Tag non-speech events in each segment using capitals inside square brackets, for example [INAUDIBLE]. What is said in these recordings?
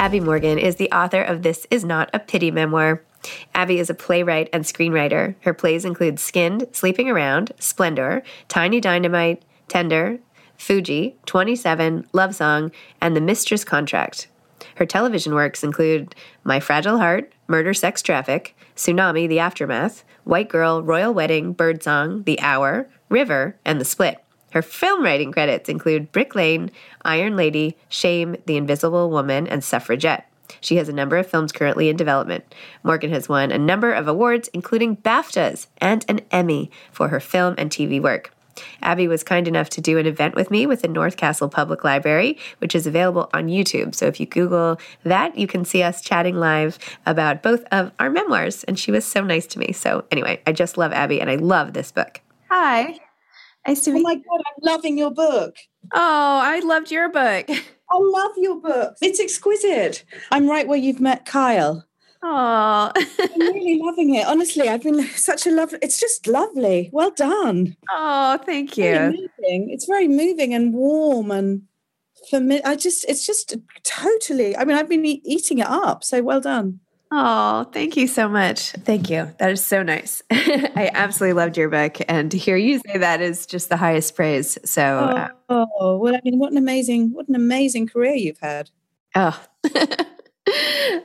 Abi Morgan is the author of This Is Not a Pity Memoir. Abi is a playwright and screenwriter. Her plays include Skinned, Sleeping Around, Splendor, Tiny Dynamite, Tender, Fugee, 27, Love Song, and The Mistress Contract. Her television works include My Fragile Heart, Murder, Sex, Traffic, Tsunami, The Aftermath, White Girl, Royal Wedding, Birdsong, The Hour, River, and The Split. Her film writing credits include Brick Lane, Iron Lady, Shame, The Invisible Woman, and Suffragette. She has a number of films currently in development. Morgan has won a number of awards, including BAFTAs and an Emmy for her film and TV work. Abi was kind enough to do an event with me with the North Castle Public Library, which is available on YouTube. So if you Google that, you can see us chatting live about both of our memoirs. And she was so nice to me. So anyway, I just love Abi and I love this book. Hi. Nice to Oh my God, I'm loving your book. Oh, I loved your book. [LAUGHS] I love your book. It's exquisite. I'm right where you've met Kyle. Oh, I'm really [LAUGHS] loving it. Honestly, I've been such a love. It's just lovely. Well done. oh, thank Very you. moving. It's very moving and warm and familiar. I just, it's just totally. I mean, I've been e- eating it up. So well done. Oh, thank you so much. Thank you. That is so nice. [LAUGHS] I absolutely loved your book. And to hear you say that is just the highest praise. So, uh, Oh well, I mean, what an amazing, what an amazing career you've had. oh.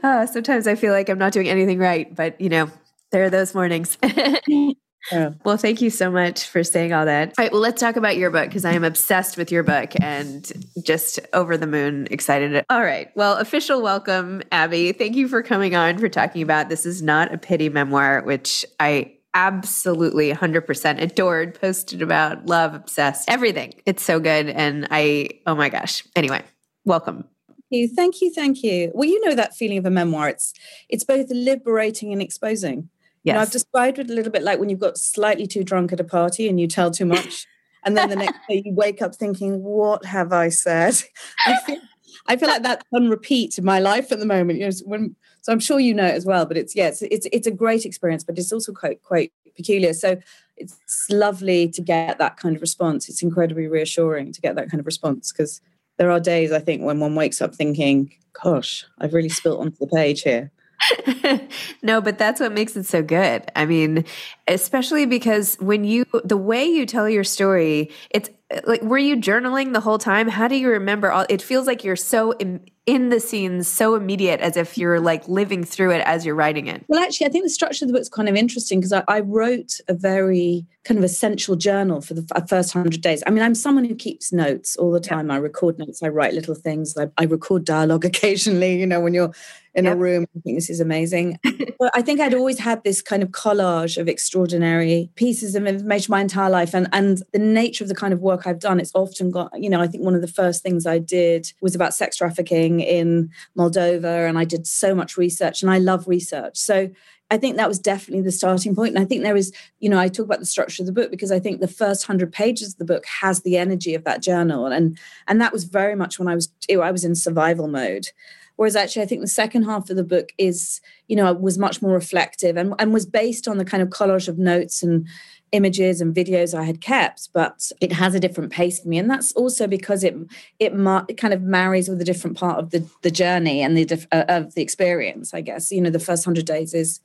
oh, [LAUGHS] sometimes I feel like I'm not doing anything right, but you know, there are those mornings. [LAUGHS] Yeah. Well, thank you so much for saying all that. All right, well, let's talk about your book because I am obsessed with your book and just over the moon excited. All right, well, official welcome, Abi. Thank you for coming on for talking about this is not a pity memoir, which I absolutely 100% adored, posted about, love, obsessed, everything. It's so good. And I, oh my gosh. Anyway, welcome. Thank you, thank you, thank you. Well, you know that feeling of a memoir. It's it's both liberating and exposing. Yes. You know, I've described it a little bit like when you've got slightly too drunk at a party and you tell too much, and then the next day you wake up thinking, "What have I said?" [LAUGHS] I feel, I feel like that's on repeat in my life at the moment. You know, when so I'm sure you know it as well. But it's yeah, it's it's, it's a great experience, but it's also quite quite peculiar. So it's lovely to get that kind of response. It's incredibly reassuring to get that kind of response because there are days I think when one wakes up thinking, "Gosh, I've really spilt onto the page here." [LAUGHS] no, but that's what makes it so good. I mean, especially because when you, the way you tell your story, it's like, were you journaling the whole time? How do you remember all? It feels like you're so in, in the scenes, so immediate as if you're like living through it as you're writing it. Well, actually, I think the structure of the book's kind of interesting because I, I, wrote a very kind of essential journal for the first hundred days. I mean, I'm someone who keeps notes all the time. I record notes, I write little things, I, I record dialogue [LAUGHS] occasionally. You know, when you're in yep. a room. I think this is amazing. [LAUGHS] but I think I'd always had this kind of collage of extraordinary pieces of information my entire life. And, and the nature of the kind of work I've done, it's often got, you know, I think one of the first things I did was about sex trafficking in Moldova. And I did so much research and I love research. So I think that was definitely the starting point. And I think there is, you know, I talk about the structure of the book because I think the first hundred pages of the book has the energy of that journal. And and that was very much when I was I was in survival mode. Whereas actually, I think the second half of the book is, you know, was much more reflective and, and was based on the kind of collage of notes and images and videos I had kept, but it has a different pace for me, and that's also because it it, mar- it kind of marries with a different part of the the journey and the uh, of the experience. I guess you know the first hundred days is,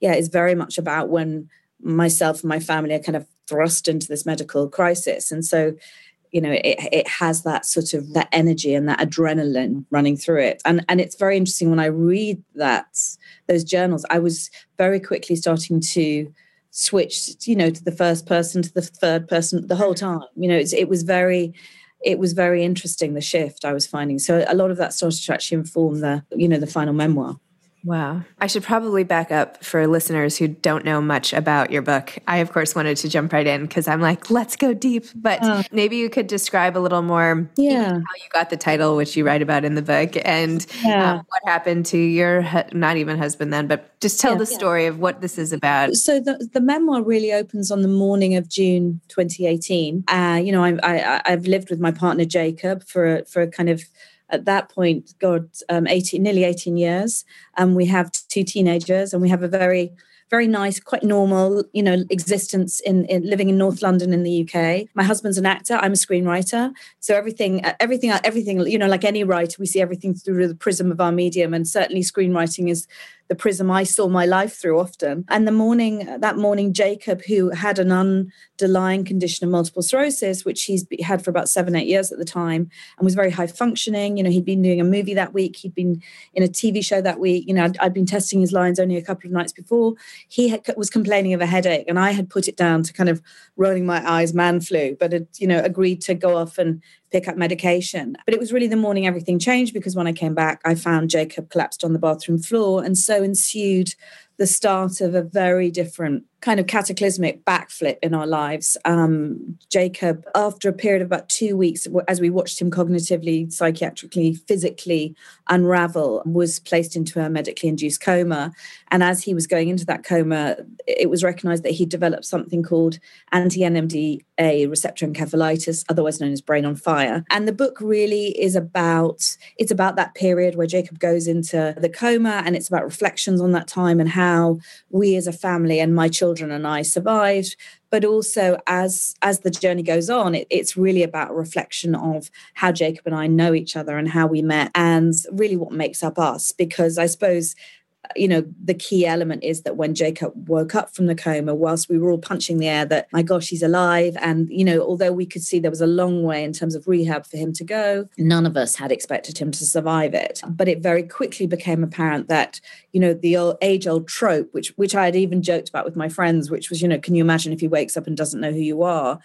yeah, is very much about when myself and my family are kind of thrust into this medical crisis, and so you know it, it has that sort of that energy and that adrenaline running through it. And and it's very interesting when i read that those journals i was very quickly starting to switch you know to the first person to the third person the whole mm-hmm. time. You know it was very it was very interesting the shift i was finding. So a lot of that started to actually inform the you know the final memoir Wow. I should probably back up for listeners who don't know much about your book. I, of course, wanted to jump right in because I'm like, let's go deep. But uh, maybe you could describe a little more yeah. how you got the title, which you write about in the book, and yeah. um, what happened to your, not even husband then, but just tell yeah. the story of what this is about. So the, the memoir really opens on the morning of June 2018. Uh, you know, I, I, I've lived with my partner, Jacob, for, for a kind of at that point, God, um, 18, nearly 18 years. And we have two teenagers and we have a very, very nice, quite normal, you know, existence in, in living in North London in the UK. My husband's an actor. I'm a screenwriter. So everything, everything, everything, you know, like any writer, we see everything through the prism of our medium. And certainly screenwriting is the prism I saw my life through often. And the morning, that morning, Jacob, who had an underlying condition of multiple sclerosis, which he's had for about seven, eight years at the time, and was very high functioning. You know, he'd been doing a movie that week, he'd been in a TV show that week. You know, I'd, I'd been testing his lines only a couple of nights before. He had, was complaining of a headache, and I had put it down to kind of rolling my eyes, man flu, but had, you know, agreed to go off and pick up medication. But it was really the morning everything changed because when I came back, I found Jacob collapsed on the bathroom floor. And so ensued the start of a very different kind of cataclysmic backflip in our lives. Um, Jacob, after a period of about two weeks, as we watched him cognitively, psychiatrically, physically unravel, was placed into a medically induced coma. And as he was going into that coma, it was recognized that he developed something called anti NMDA receptor encephalitis, otherwise known as brain on fire. And the book really is about it's about that period where Jacob goes into the coma, and it's about reflections on that time and how we as a family and my children children and I survived. But also, as as the journey goes on, it, it's really about a reflection of how Jacob and I know each other and how we met, and really what makes up us. Because I suppose you know, the key element is that when Jacob woke up from the coma, whilst we were all punching the air that, my gosh, he's alive. And, you know, although we could see there was a long way in terms of rehab for him to go, none of us had expected him to survive it. But it very quickly became apparent that, you know, the old age old trope, which, which I had even joked about with my friends, which was, you know, can you imagine if he wakes up and doesn't know who you are?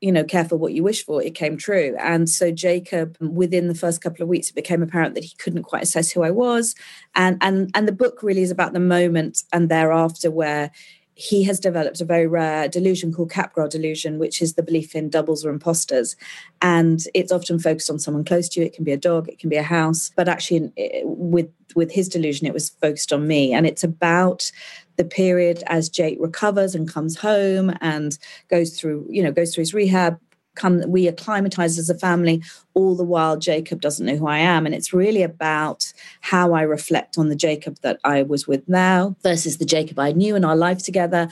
You know, careful what you wish for, it came true. And so Jacob, within the first couple of weeks, it became apparent that he couldn't quite assess who I was. And and and the book really is about the moment and thereafter where he has developed a very rare delusion called Capgras delusion, which is the belief in doubles or imposters. And it's often focused on someone close to you. It can be a dog, it can be a house. But actually, with, with his delusion, it was focused on me. And it's about the period as Jake recovers and comes home and goes through, you know, goes through his rehab, come we acclimatize as a family all the while jacob doesn't know who i am. And it's really about how i reflect on the jacob that i was with now versus the jacob i knew in our life together.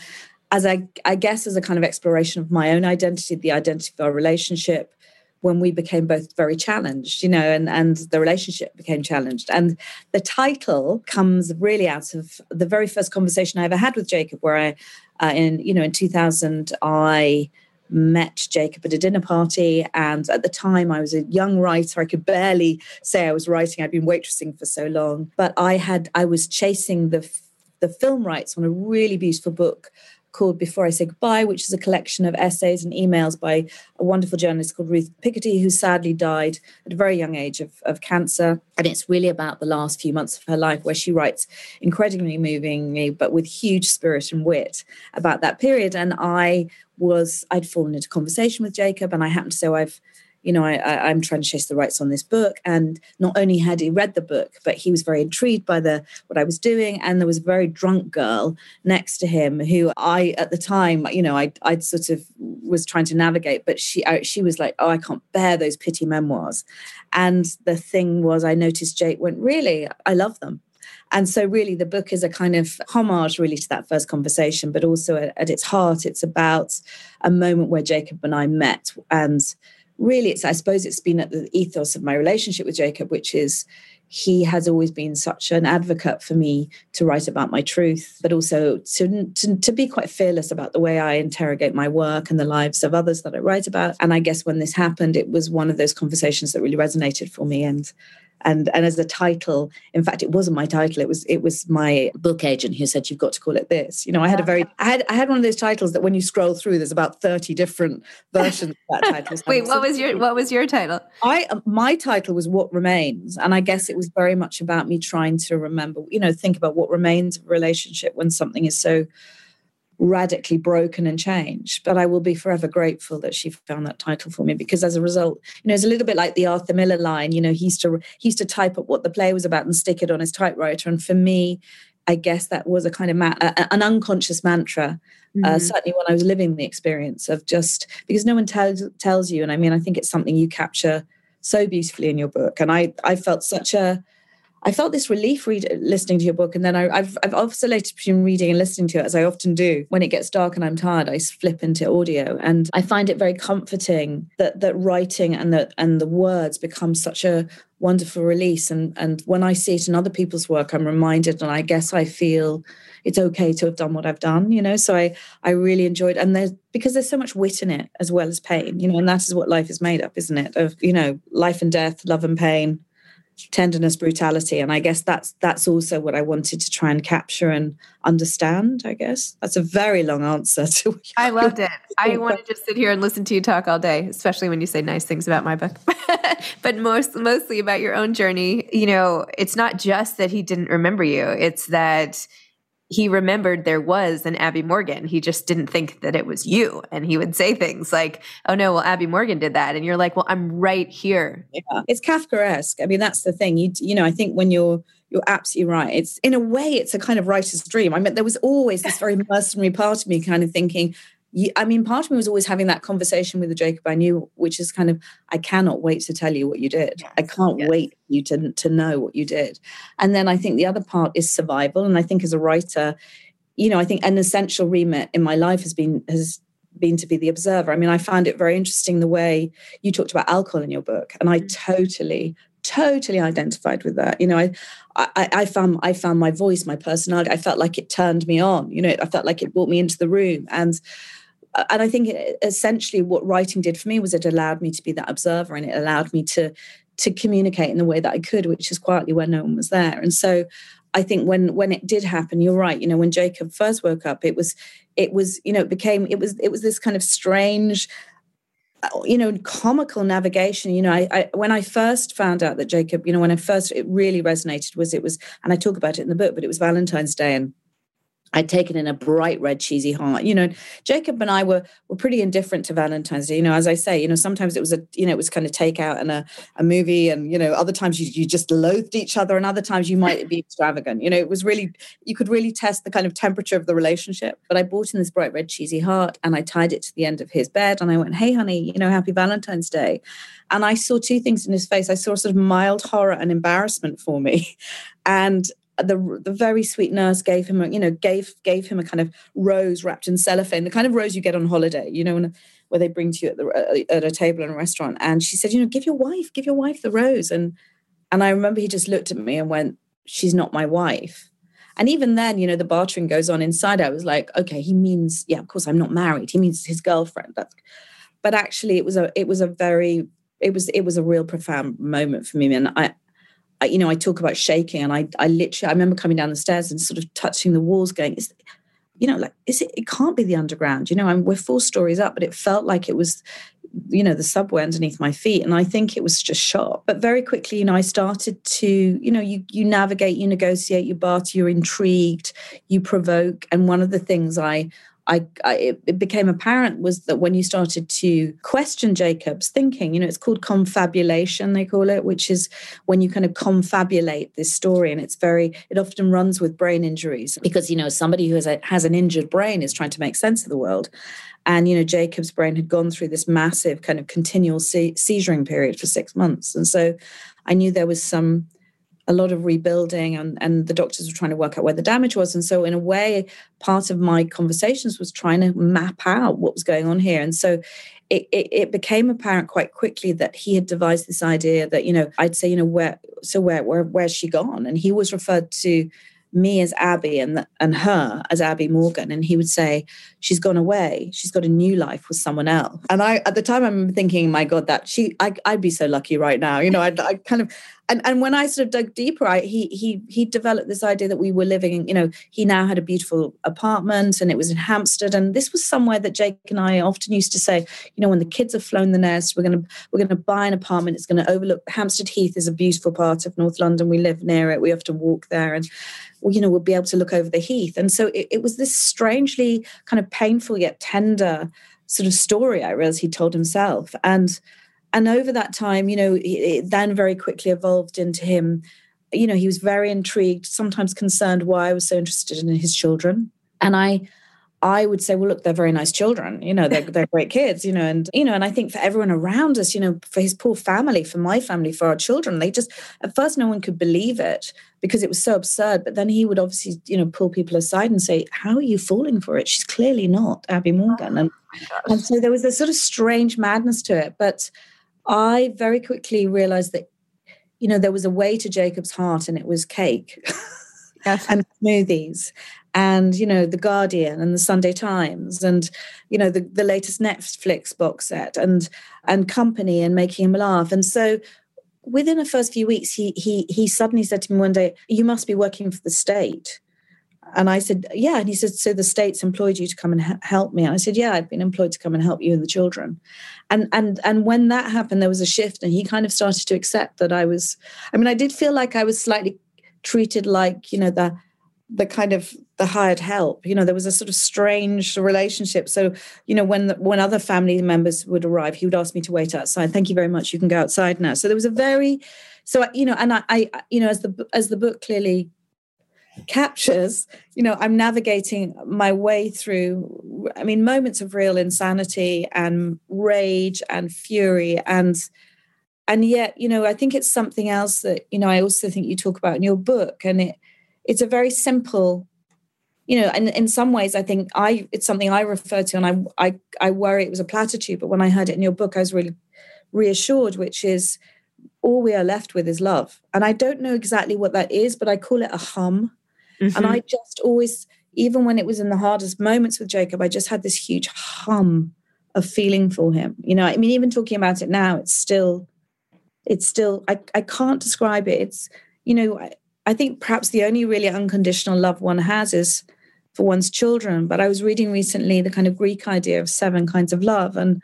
As i i guess as a kind of exploration of my own identity the identity of our relationship when we became both very challenged you know and and the relationship became challenged. And the title comes really out of the very first conversation i ever had with jacob where i uh, in you know in 2000 i met Jacob at a dinner party. And at the time, I was a young writer. I could barely say I was writing. I'd been waitressing for so long. But I had, I was chasing the, the film rights on a really beautiful book called Before I Say Goodbye, which is a collection of essays and emails by a wonderful journalist called Ruth Picardie, who sadly died at a very young age of, of cancer. And it's really about the last few months of her life, where she writes incredibly movingly, but with huge spirit and wit about that period. And I was, I'd fallen into conversation with Jacob, and I happened to say, oh, I've you know, I, am trying to chase the rights on this book. And not only had he read the book, but he was very intrigued by the what I was doing. And there was a very drunk girl next to him who I, at the time, you know, I I sort of was trying to navigate, but she I, she was like, oh, I can't bear those pity memoirs. And the thing was, I noticed Jake went, really, I love them. And so, really, the book is a kind of homage, really, to that first conversation, but also at, at its heart, it's about a moment where Jacob and I met and really it's i suppose it's been at the ethos of my relationship with jacob which is he has always been such an advocate for me to write about my truth but also to, to, to be quite fearless about the way i interrogate my work and the lives of others that i write about. And i guess when this happened it was one of those conversations that really resonated for me. And and and as a title in fact it wasn't my title it was it was my book agent who said you've got to call it this. You know i had a very ah. i had i had one of those titles that when you scroll through there's about 30 different [LAUGHS] versions of that title. Wait what was your what was your title? I uh, my title was what remains and i guess it was very much about me trying to remember you know think about what remains of a relationship when something is so radically broken and changed. But I will be forever grateful that she found that title for me because as a result, you know, it's a little bit like the Arthur Miller line. You know, he used to he used to type up what the play was about and stick it on his typewriter. And for me, I guess that was a kind of ma- an unconscious mantra. Uh, mm-hmm. Uh, certainly, when I was living the experience of just because no one tells tells you, and I mean, I think it's something you capture so beautifully in your book. And I I felt such a I felt this relief read, listening to your book. And then I, have I've oscillated between reading and listening to it, as I often do. When it gets dark and I'm tired, I flip into audio. And I find it very comforting that that writing and the, and the words become such a wonderful release. And, and when I see it in other people's work, I'm reminded, and I guess I feel it's okay to have done what I've done, you know. So I I really enjoyed, and there's because there's so much wit in it as well as pain, you know, and that is what life is made up, isn't it? Of you know, life and death, love and pain, tenderness brutality. And i guess that's that's also what i wanted to try and capture and understand i guess. That's a very long answer [LAUGHS] to i loved it. I want to just sit here and listen to you talk all day especially when you say nice things about my book. [LAUGHS] But most mostly about your own journey. You know it's not just that he didn't remember you. It's that he remembered there was an Abi Morgan. He just didn't think that it was you. And he would say things like, oh no, well, Abi Morgan did that. And you're like, well, I'm right here. Yeah. It's Kafkaesque. I mean, that's the thing. You, you know, I think when you're, you're absolutely right. It's in a way, it's a kind of writer's dream. I mean, there was always this very [LAUGHS] mercenary part of me kind of thinking, I mean, part of me was always having that conversation with the Jacob I knew, which is kind of, I cannot wait to tell you what you did. Yes, I can't yes. wait you to, to know what you did. And then I think the other part is survival. And I think as a writer, you know, I think an essential remit in my life has been has been to be the observer. I mean, I found it very interesting the way you talked about alcohol in your book, and I mm. totally, totally identified with that. You know, I, I, I found I found my voice, my personality. I felt like it turned me on. You know, I felt like it brought me into the room, and and I think essentially what writing did for me was it allowed me to be that observer and it allowed me to to communicate in the way that I could, which is quietly when no one was there. And so I think when when it did happen, you're right. You know, when Jacob first woke up, it was it was you know it became it was it was this kind of strange uh, you know comical navigation you know I, I, when i first found out that jacob you know when i first it really resonated was it was and i talk about it in the book but it was valentine's day and I'd taken in a bright red cheesy heart. You know, Jacob and I were were pretty indifferent to Valentine's Day. You know, as I say, you know, sometimes it was a you know it was kind of takeout and a, a movie, and you know, other times you you just loathed each other, and other times you might be extravagant. You know, it was really you could really test the kind of temperature of the relationship. But I bought in this bright red cheesy heart, and I tied it to the end of his bed, and I went, "Hey, honey, you know, happy Valentine's Day." And I saw two things in his face. I saw sort of mild horror and embarrassment for me, [LAUGHS] and the the very sweet nurse gave him a you know gave gave him a kind of rose wrapped in cellophane, the kind of rose you get on holiday, you know, where they bring to you at the at a table in a restaurant. And she said, you know, give your wife, give your wife the rose. And and I remember he just looked at me and went, she's not my wife. And even then, you know, the bartering goes on inside. I was like, okay, he means, yeah, of course, I'm not married. He means his girlfriend. That's, but actually, it was a, it was a very, it was, it was a real profound moment for me. And I, I, you know, I talk about shaking, and I, I literally, I remember coming down the stairs and sort of touching the walls, going, "Is, you know, like, is it? It can't be the underground. You know, I'm, we're four stories up, but it felt like it was, you know, the subway underneath my feet, and I think it was just shock. But very quickly, you know, I started to, you know, you you navigate, you negotiate, you barter, you're intrigued, you provoke, and one of the things I I, I, it became apparent was that when you started to question Jacob's thinking, you know, it's called confabulation, they call it, which is when you kind of confabulate this story, and it's very, it often runs with brain injuries because you know somebody who has a, has an injured brain is trying to make sense of the world, and you know Jacob's brain had gone through this massive kind of continual se- seizuring period for six months, and so I knew there was some a lot of rebuilding and, and the doctors were trying to work out where the damage was. And so in a way, part of my conversations was trying to map out what was going on here. And so it, it, it, became apparent quite quickly that he had devised this idea that, you know, I'd say, you know, where so where where where's she gone? And he was referred to me as Abi and and her as Abi Morgan, and he would say she's gone away. She's got a new life with someone else. And I at the time I'm thinking, my God, that she I, would be so lucky right now. You know, I, I kind of and and when I sort of dug deeper, I, he he he developed this idea that we were living. You know, he now had a beautiful apartment, and it was in Hampstead, and this was somewhere that Jake and I often used to say, you know, when the kids have flown the nest, we're gonna we're gonna buy an apartment. It's going to overlook Hampstead Heath is a beautiful part of North London. We live near it. We often walk there, and you know, we'll be able to look over the heath. And so it, it was this strangely kind of painful yet tender sort of story. I realized he told himself, and and over that time, you know, it then very quickly evolved into him. You know, he was very intrigued, sometimes concerned why I was so interested in his children. And I, I would say, well, look, they're very nice children. You know, they're, they're great kids. You know, and you know, and I think for everyone around us, you know, for his poor family, for my family, for our children, they just at first no one could believe it because it was so absurd. But then he would obviously, you know, pull people aside and say, "How are you falling for it? She's clearly not Abi oh Morgan." And oh and so there was this sort of strange madness to it, but I very quickly realized that, you know, there was a way to Jacob's heart and it was cake yes. [LAUGHS] and smoothies and, you know, The Guardian and the Sunday Times and, you know, the, the latest Netflix box set and and company and making him laugh. And so within the first few weeks, he he he suddenly said to me one day, You must be working for the state. And I said, Yeah. And he said, So the state's employed you to come and ha- help me? And I said, Yeah, I've been employed to come and help you and the children. And and and when that happened, there was a shift, and he kind of started to accept that I was. I mean, I did feel like I was slightly treated like you know the the kind of the hired help. You know there was a sort of strange relationship. So you know when when other family members would arrive he would ask me to wait outside. Thank you very much. You can go outside now. So there was a very so you know and i, I you know as the as the book clearly captures you know i'm navigating my way through i mean moments of real insanity and rage and fury. And and yet you know i think it's something else that you know i also think you talk about in your book. And it it's a very simple you know and in some ways i think i it's something i refer to and i i, I worry it was a platitude but when i heard it in your book i was really reassured which is all we are left with is love and i don't know exactly what that is but i call it a hum Mm-hmm. And I just always, even when it was in the hardest moments with Jacob, I just had this huge hum of feeling for him. You know, I mean, even talking about it now, it's still, it's still, I, I can't describe it. It's, you know, I, I think perhaps the only really unconditional love one has is for one's children. But I was reading recently the kind of Greek idea of seven kinds of love. And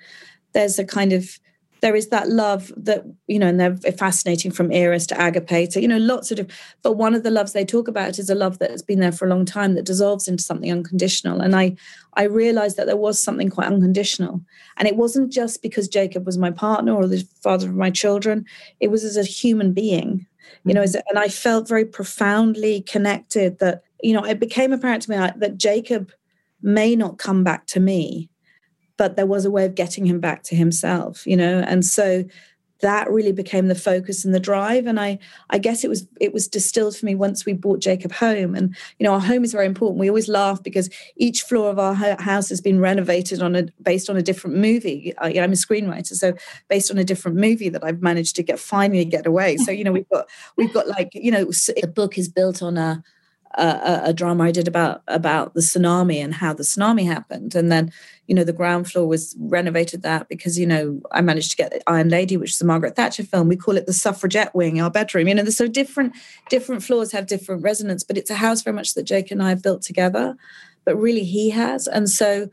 there's a kind of there is that love that you know and they're fascinating from eros to agape so you know lots of but one of the loves they talk about is a love that has been there for a long time that dissolves into something unconditional and i i realized that there was something quite unconditional and it wasn't just because jacob was my partner or the father of my children it was as a human being you know mm-hmm. and i felt very profoundly connected that you know it became apparent to me that jacob may not come back to me but there was a way of getting him back to himself you know? And so that really became the focus and the drive. And i i guess it was it was distilled for me once we brought jacob home. And you know our home is very important. We always laugh because each floor of our house has been renovated on a based on a different movie. I, i'm a screenwriter so based on a different movie that i've managed to get finally get away. So you know we've got we've got like you know the book is built on a a, a, drama I did about about the tsunami and how the tsunami happened, and then you know the ground floor was renovated that because you know I managed to get the Iron Lady, which is a Margaret Thatcher film. We call it the suffragette wing, our bedroom. You know, so different different floors have different resonance, but it's a house very much that Jake and I have built together, but really he has, and so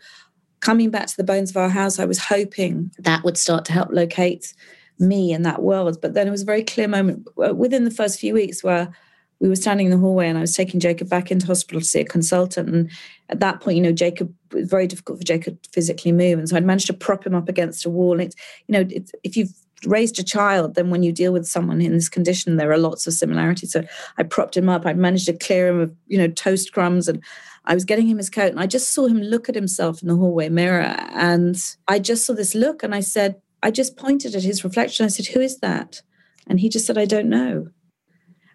coming back to the bones of our house, I was hoping that would start to help locate me in that world. But then it was a very clear moment uh, within the first few weeks where we were standing in the hallway and I was taking Jacob back into hospital to see a consultant. And at that point, you know, Jacob, it was very difficult for Jacob to physically move. And so I'd managed to prop him up against a wall. And it's, you know, it's, if you've raised a child, then when you deal with someone in this condition, there are lots of similarities. So I propped him up. I managed to clear him of, you know, toast crumbs and I was getting him his coat and I just saw him look at himself in the hallway mirror. And I just saw this look and I said, I just pointed at his reflection. I said, Who is that? And he just said, I don't know.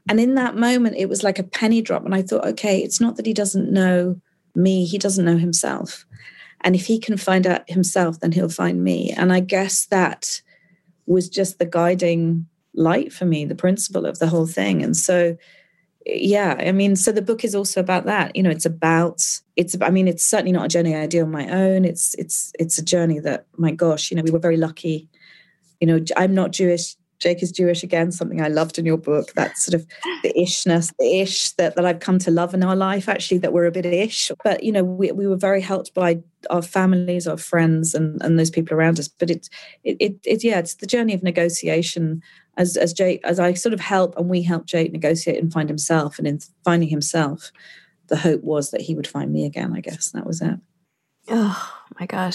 And in that moment, it was like a penny drop. And I thought, okay, it's not that he doesn't know me, he doesn't know himself. And if he can find out himself, then he'll find me. And I guess that was just the guiding light for me, the principle of the whole thing. And so, yeah, I mean, so the book is also about that. You know, it's about it's. I mean, it's certainly not a journey I do on my own. It's it's it's a journey that, my gosh, you know, we were very lucky. You know, I'm not Jewish. Jake is Jewish again, something I loved in your book. That sort of the ishness, the ish that, that I've come to love in our life, actually, that we're a bit ish. But, you know, we, we were very helped by our families, our friends, and, and those people around us. But it, it, it, it, yeah, it's the journey of negotiation as, as Jake, as I sort of help and we help Jake negotiate and find himself. And in finding himself, the hope was that he would find me again, I guess. That was it. Oh my gosh.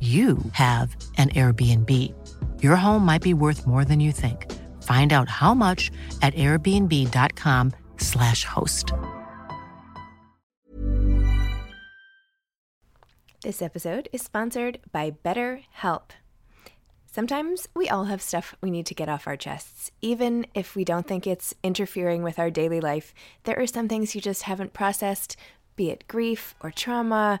you have an Airbnb. Your home might be worth more than you think. Find out how much at airbnb.com/slash host. This episode is sponsored by BetterHelp. Sometimes we all have stuff we need to get off our chests. Even if we don't think it's interfering with our daily life, there are some things you just haven't processed, be it grief or trauma,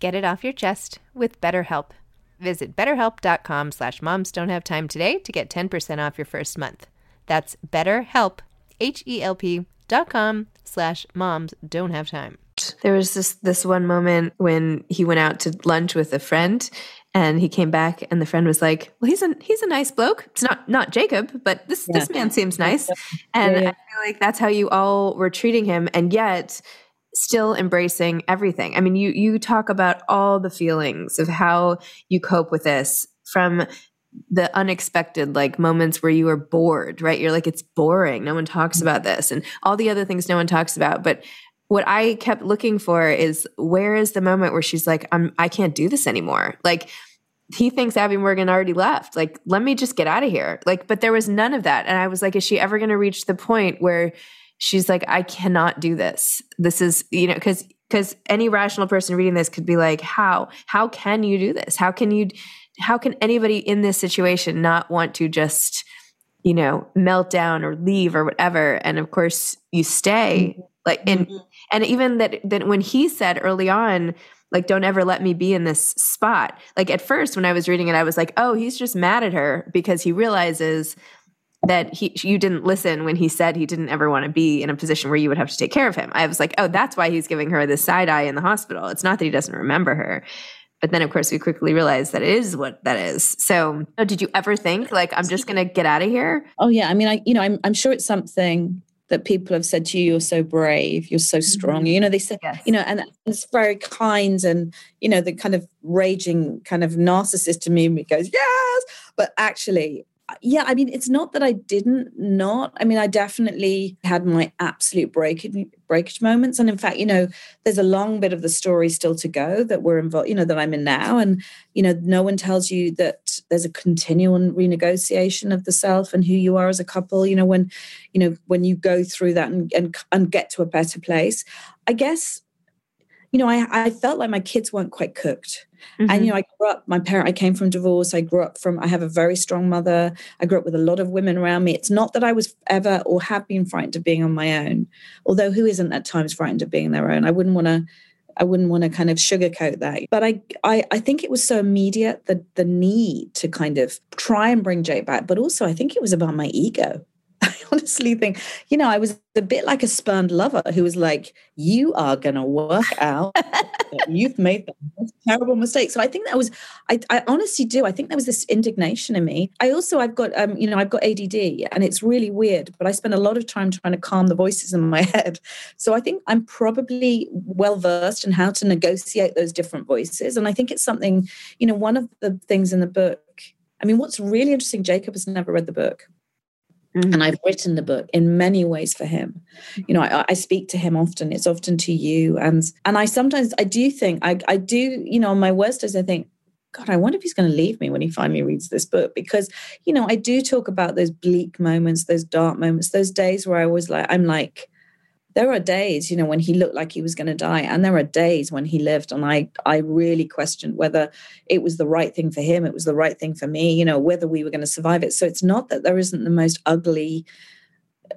Get it off your chest with BetterHelp. Visit betterhelp.com slash moms don't have time today to get 10% off your first month. That's betterhelp, H-E-L-P dot com slash moms don't have time. There was this this one moment when he went out to lunch with a friend and he came back and the friend was like, Well, he's a he's a nice bloke. It's not not Jacob, but this yeah. this man seems nice. And yeah, yeah. I feel like that's how you all were treating him. And yet still embracing everything. I mean, you you talk about all the feelings of how you cope with this from the unexpected like moments where you are bored, right? You're like it's boring. No one talks mm-hmm. about this and all the other things no one talks about, but what I kept looking for is where is the moment where she's like, I'm I can't do this anymore. Like he thinks Abi Morgan already left. Like, let me just get out of here. Like, but there was none of that. And I was like, is she ever going to reach the point where she's like, I cannot do this. This is, you know, because because any rational person reading this could be like, how? How can you do this? How can you how can anybody in this situation not want to just, you know, melt down or leave or whatever? And of course you stay. Mm-hmm. Like and mm-hmm. and even that that when he said early on, like don't ever let me be in this spot. Like at first when I was reading it, I was like, oh, he's just mad at her because he realizes that he you didn't listen when he said he didn't ever want to be in a position where you would have to take care of him. I was like, oh, that's why he's giving her this side eye in the hospital. It's not that he doesn't remember her. But then of course we quickly realized that it is what that is. So oh, did you ever think like I'm just gonna get out of here? Oh yeah. I mean I you know, I'm I'm sure it's something that people have said to you, you're so brave, you're so strong. Mm-hmm. You know, they say, yes. you know, and it's very kind and, you know, the kind of raging kind of narcissist to me goes, yes. But actually, yeah, I mean, it's not that I didn't not. I mean, I definitely had my absolute breakage breakage moments, and in fact, you know, there's a long bit of the story still to go that we're involved. You know, that I'm in now, and you know, no one tells you that there's a continual renegotiation of the self and who you are as a couple. You know, when you know when you go through that and and, and get to a better place, I guess you know, I, I felt like my kids weren't quite cooked. Mm-hmm. And, you know, I grew up, my parent, I came from divorce. I grew up from, I have a very strong mother. I grew up with a lot of women around me. It's not that I was ever or have been frightened of being on my own, although who isn't at times frightened of being their own? I wouldn't want to. I wouldn't want to kind of sugarcoat that. But I, I, I think it was so immediate the the need to kind of try and bring Jake back. But also I think it was about my ego. [LAUGHS] I honestly think, you know, I was a bit like a spurned lover who was like, you are going to work out. [LAUGHS] You've made the most terrible mistake. So I think that was, I, I, honestly do. I think there was this indignation in me. I also, I've got, um, you know, I've got ADD and it's really weird, but I spend a lot of time trying to calm the voices in my [LAUGHS] head. So I think I'm probably well versed in how to negotiate those different voices. And I think it's something, you know, one of the things in the book, I mean, what's really interesting, Jacob has never read the book. Mm-hmm. And I've written the book in many ways for him. You know, I, I, speak to him often. It's often to you, and and I sometimes I do think I I do you know on my worst days I think God, I wonder if he's going to leave me when he finally reads this book because, you know, I do talk about those bleak moments, those dark moments, those days where I was like, I'm like, there are days, you know, when he looked like he was going to die, and there are days when he lived, and I I really questioned whether it was the right thing for him, it was the right thing for me, you know, whether we were going to survive it. So it's not that there isn't the most ugly,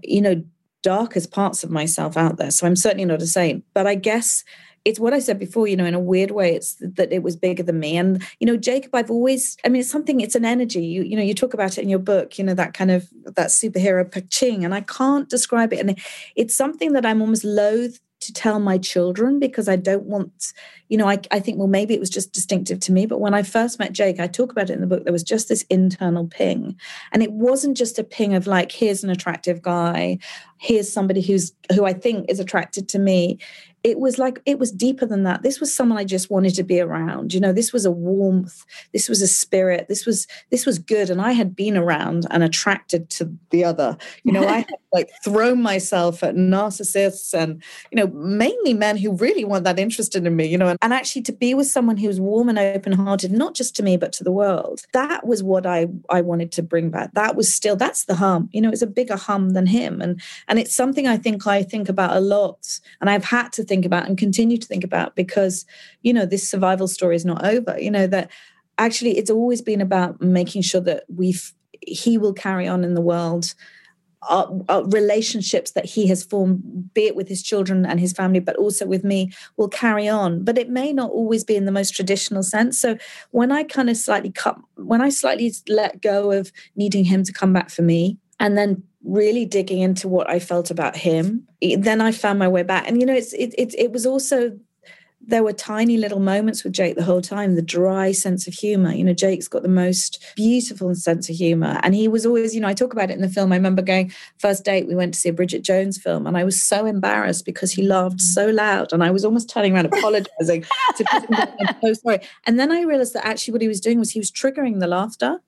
you know, darkest parts of myself out there. So I'm certainly not a saint, but I guess it's what I said before, you know, in a weird way, it's that it was bigger than me. And, you know, Jacob, I've always, I mean, it's something, it's an energy. You, you know, you talk about it in your book, you know, that kind of that superhero paching, and I can't describe it. And it's something that I'm almost loath to tell my children because I don't want, you know, I, I think, well, maybe it was just distinctive to me. But when I first met Jake, I talk about it in the book, there was just this internal ping. And it wasn't just a ping of like, here's an attractive guy, here's somebody who's who I think is attracted to me it was like it was deeper than that. This was someone i just wanted to be around you know this was a warmth this was a spirit this was this was good. And i had been around and attracted to the other you know i [LAUGHS] had like thrown myself at narcissists and you know mainly men who really weren't that interested in me you know and, and actually to be with someone who was warm and open hearted not just to me but to the world that was what i i wanted to bring back. That was still that's the hum you know it's a bigger hum than him. And and it's something i think i think about a lot. And i've had to think about and continue to think about because you know this survival story is not over you know that actually it's always been about making sure that we've he will carry on in the world our, uh, relationships that he has formed, be it with his children and his family, but also with me, will carry on. But it may not always be in the most traditional sense. So when I kind of slightly cut, when I slightly let go of needing him to come back for me, and then really digging into what I felt about him, then I found my way back. And you know, it's it it, it was also there were tiny little moments with Jake the whole time, the dry sense of humor. You know, Jake's got the most beautiful sense of humor. And he was always, you know, I talk about it in the film. I remember going, first date, we went to see a Bridget Jones film, and I was so embarrassed because he laughed mm. so loud. And I was almost turning around apologizing to. [LAUGHS] So oh, sorry. And then I realized that actually what he was doing was he was triggering the laughter.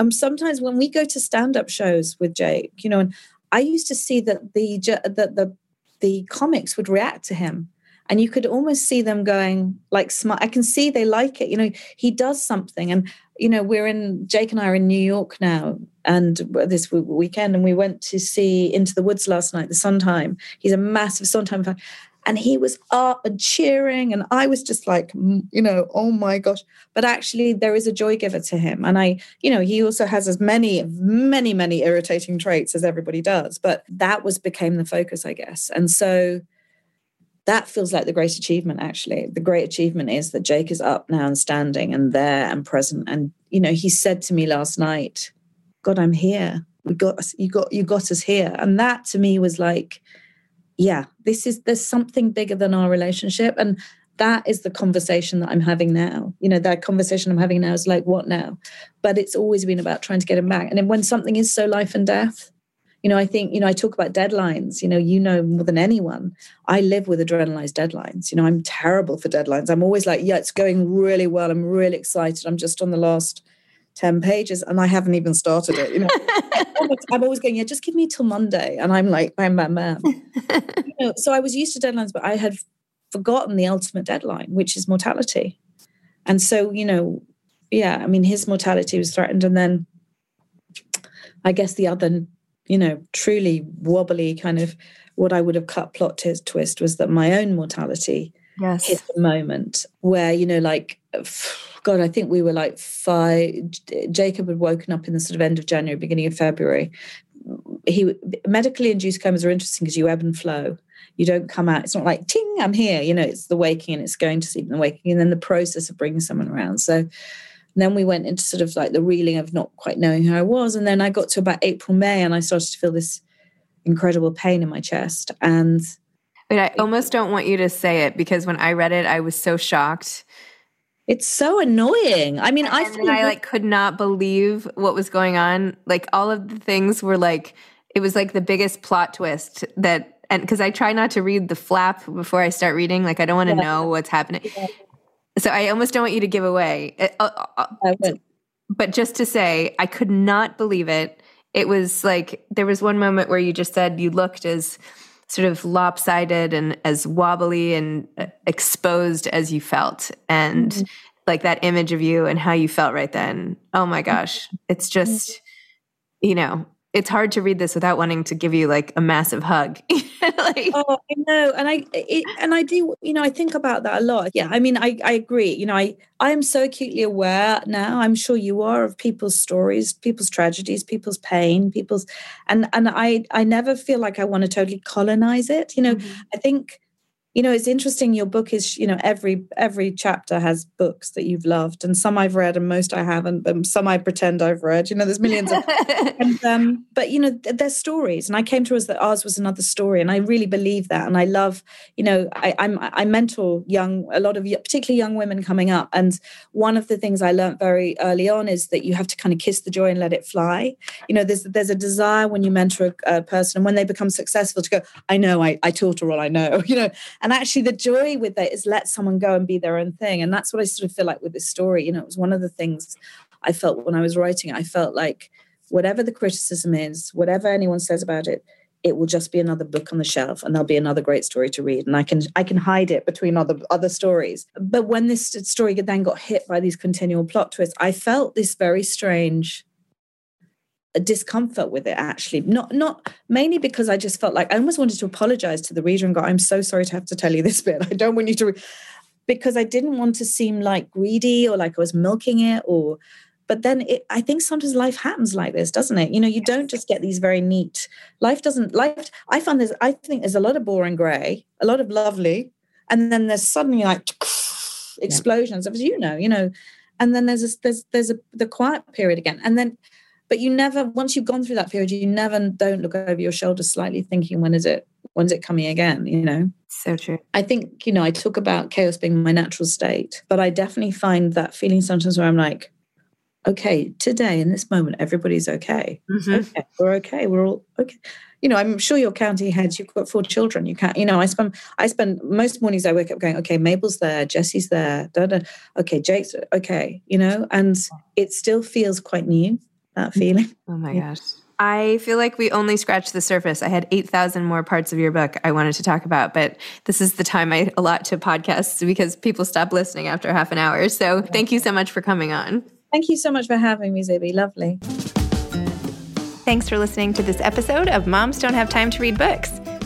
And sometimes when we go to stand-up shows with Jake, you know, and I used to see that the that the the comics would react to him. And you could almost see them going like smart i can see they like it. You know he does something. And you know we're in jake and i are in new york now. And this weekend and we went to see into the woods last night the sondheim he's a massive sondheim fan and he was up and cheering and i was just like mm, you know oh my gosh. But actually there is a joy giver to him. And i you know he also has as many many many irritating traits as everybody does but that was became the focus i guess. And so that feels like the great achievement actually. The great achievement is that jake is up now and standing and there and present. And you know he said to me last night god i'm here. We got you got you got us here. And that to me was like yeah this is there's something bigger than our relationship and that is the conversation that i'm having now. You know that conversation i'm having now is like what now? But it's always been about trying to get him back. And then when something is so life and death you know i think you know i talk about deadlines you know you know more than anyone. I live with adrenalized deadlines. You know i'm terrible for deadlines. I'm always like yeah it's going really well. I'm really excited. I'm just on the last 10 pages and i haven't even started it you know. [LAUGHS] I'm always going yeah just give me till monday and i'm like i'm that man. [LAUGHS] You know, so i was used to deadlines but i had forgotten the ultimate deadline which is mortality. And so you know yeah i mean his mortality was threatened and then i guess the other you know, truly wobbly kind of what I would have cut plot t- twist was that my own mortality yes. hit the moment where, you know, like, [SIGHS] God, I think we were like five. Jacob had woken up in the sort of end of January, beginning of February. He medically induced comas are interesting because you ebb and flow. You don't come out. It's not like ting, I'm here. You know, it's the waking and it's going to sleep and the waking, and then the process of bringing someone around. So then we went into sort of like the reeling of not quite knowing who I was. And then I got to about April, May, and I started to feel this incredible pain in my chest. And Wait, I almost don't want you to say it because when I read it, I was so shocked. It's so annoying. I mean, and I I like could not believe what was going on. Like all of the things were like it was like the biggest plot twist that and because I try not to read the flap before I start reading, like I don't want to yeah. know what's happening. Yeah. So I almost don't want you to give away. Uh, uh, uh but just to say, I could not believe it. It was like there was one moment where you just said you looked as sort of lopsided and as wobbly and uh, exposed as you felt. And mm-hmm. like that image of you and how you felt right then. Oh my gosh. It's just, you know, it's hard to read this without wanting to give you like a massive hug. [LAUGHS] like, oh, I know, and I it, and I do. You know, I think about that a lot. Yeah, I mean, I I agree. You know, I I am so acutely aware now. I'm sure you are of people's stories, people's tragedies, people's pain, people's, and and I I never feel like I want to totally colonize it. You know, mm-hmm. I think you know it's interesting your book is you know every every chapter has books that you've loved and some i've read and most i haven't but some i pretend i've read. You know there's millions of [LAUGHS] and, um, but you know there's stories and i came to us that ours was another story and i really believe that and i love you know I, i'm i mentor young a lot of particularly young women coming up and one of the things i learned very early on is that you have to kind of kiss the joy and let it fly. You know there's there's a desire when you mentor a, a person and when they become successful to go i know i, I taught her all i know [LAUGHS] you know and actually the joy with it is let someone go and be their own thing. And that's what i sort of feel like with this story. You know it was one of the things i felt when i was writing it. i felt like whatever the criticism is whatever anyone says about it it will just be another book on the shelf and there'll be another great story to read. And i can i can hide it between other other stories. But when this story then got hit by these continual plot twists i felt this very strange discomfort with it actually. Not not mainly because i just felt like i almost wanted to apologize to the reader and go i'm so sorry to have to tell you this [LAUGHS] bit. I don't want you to re-. because i didn't want to seem like greedy or like i was milking it or but then it, i think sometimes life happens like this doesn't it? You know you don't just get these very neat life doesn't life i find there's i think there's a lot of boring gray a lot of lovely and then there's suddenly like explosions as you know you know and then there's a, there's there's a the quiet period again and then but you never once you've gone through that period you never don't look over your shoulder slightly thinking when is it when's it coming again? You know? So true. I think you know i talk about chaos being my natural state but i definitely find that feeling sometimes where i'm like okay today in this moment everybody's okay. Mm-hmm. okay we're okay we're all okay. You know i'm sure you're counting heads you've got four children you can't you know i spend i spend most mornings i wake up going okay mabel's there jesse's there da, da. okay jake's okay you know? And it still feels quite new that feeling. [LAUGHS] Oh my yeah. gosh. I feel like we only scratched the surface. I had 8,000 more parts of your book I wanted to talk about, but this is the time I allot to podcasts because people stop listening after half an hour. So thank you so much for coming on. Thank you so much for having me, Zibby. Lovely. Thanks for listening to this episode of Moms Don't Have Time to Read Books.